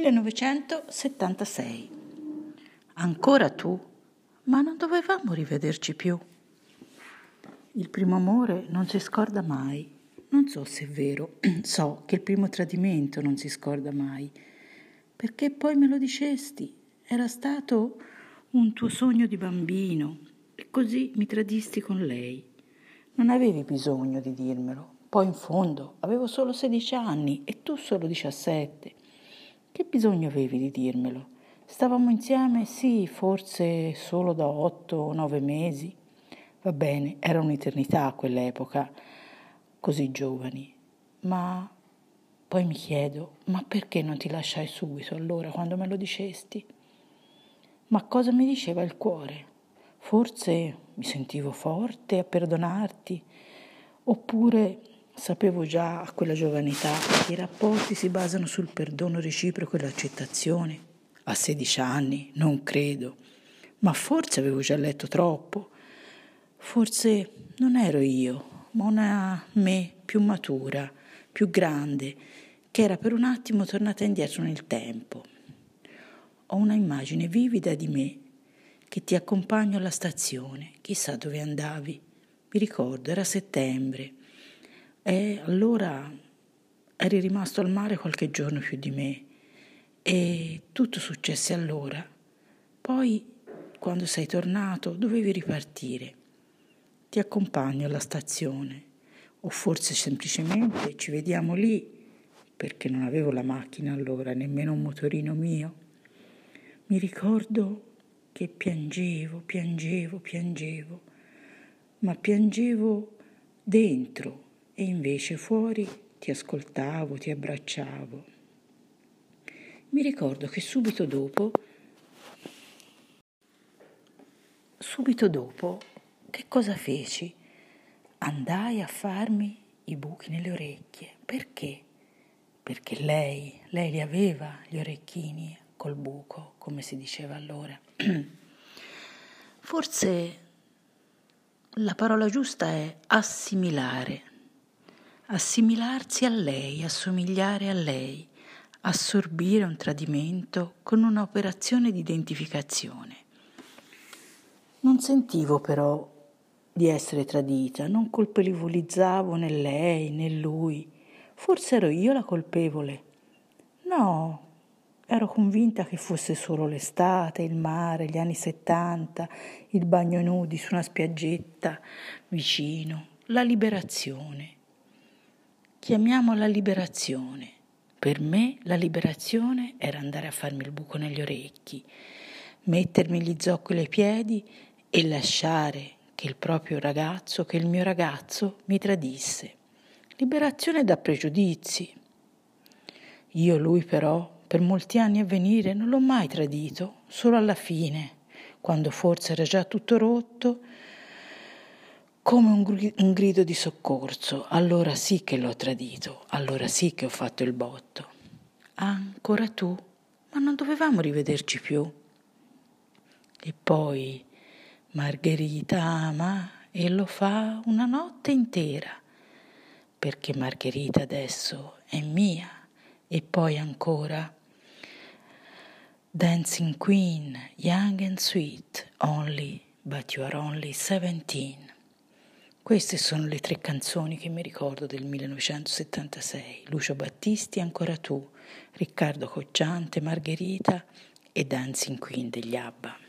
1976. Ancora tu? Ma non dovevamo rivederci più. Il primo amore non si scorda mai. Non so se è vero, so che il primo tradimento non si scorda mai. Perché poi me lo dicesti? Era stato un tuo sogno di bambino e così mi tradisti con lei. Non avevi bisogno di dirmelo. Poi in fondo avevo solo 16 anni e tu solo 17. Che bisogno avevi di dirmelo? Stavamo insieme, sì, forse solo da otto o nove mesi. Va bene, era un'eternità a quell'epoca, così giovani. Ma poi mi chiedo, ma perché non ti lasciai subito allora quando me lo dicesti? Ma cosa mi diceva il cuore? Forse mi sentivo forte a perdonarti, oppure Sapevo già a quella giovane età che i rapporti si basano sul perdono reciproco e l'accettazione. A 16 anni, non credo. Ma forse avevo già letto troppo. Forse non ero io, ma una me più matura, più grande, che era per un attimo tornata indietro nel tempo. Ho una immagine vivida di me che ti accompagno alla stazione, chissà dove andavi. Mi ricordo, era settembre e allora eri rimasto al mare qualche giorno più di me e tutto successe allora. Poi, quando sei tornato, dovevi ripartire. Ti accompagno alla stazione o forse semplicemente ci vediamo lì perché non avevo la macchina allora, nemmeno un motorino mio. Mi ricordo che piangevo, piangevo, piangevo, ma piangevo dentro e invece fuori ti ascoltavo, ti abbracciavo. Mi ricordo che subito dopo, subito dopo, che cosa feci? Andai a farmi i buchi nelle orecchie. Perché? Perché lei, lei li aveva gli orecchini col buco, come si diceva allora. Forse la parola giusta è assimilare assimilarsi a lei, assomigliare a lei, assorbire un tradimento con un'operazione di identificazione. Non sentivo però di essere tradita, non colpevolizzavo né lei né lui, forse ero io la colpevole. No, ero convinta che fosse solo l'estate, il mare, gli anni settanta, il bagno nudi su una spiaggetta vicino, la liberazione chiamiamola liberazione. Per me la liberazione era andare a farmi il buco negli orecchi, mettermi gli zoccoli ai piedi e lasciare che il proprio ragazzo, che il mio ragazzo mi tradisse. Liberazione da pregiudizi. Io lui però, per molti anni a venire, non l'ho mai tradito, solo alla fine, quando forse era già tutto rotto, come un, gr- un grido di soccorso. Allora sì che l'ho tradito, allora sì che ho fatto il botto. Ancora tu? Ma non dovevamo rivederci più. E poi Margherita ama e lo fa una notte intera, perché Margherita adesso è mia. E poi ancora Dancing Queen, young and sweet, only, but you are only seventeen. Queste sono le tre canzoni che mi ricordo del 1976. Lucio Battisti, Ancora tu, Riccardo Cocciante, Margherita e Dancing Queen degli ABBA.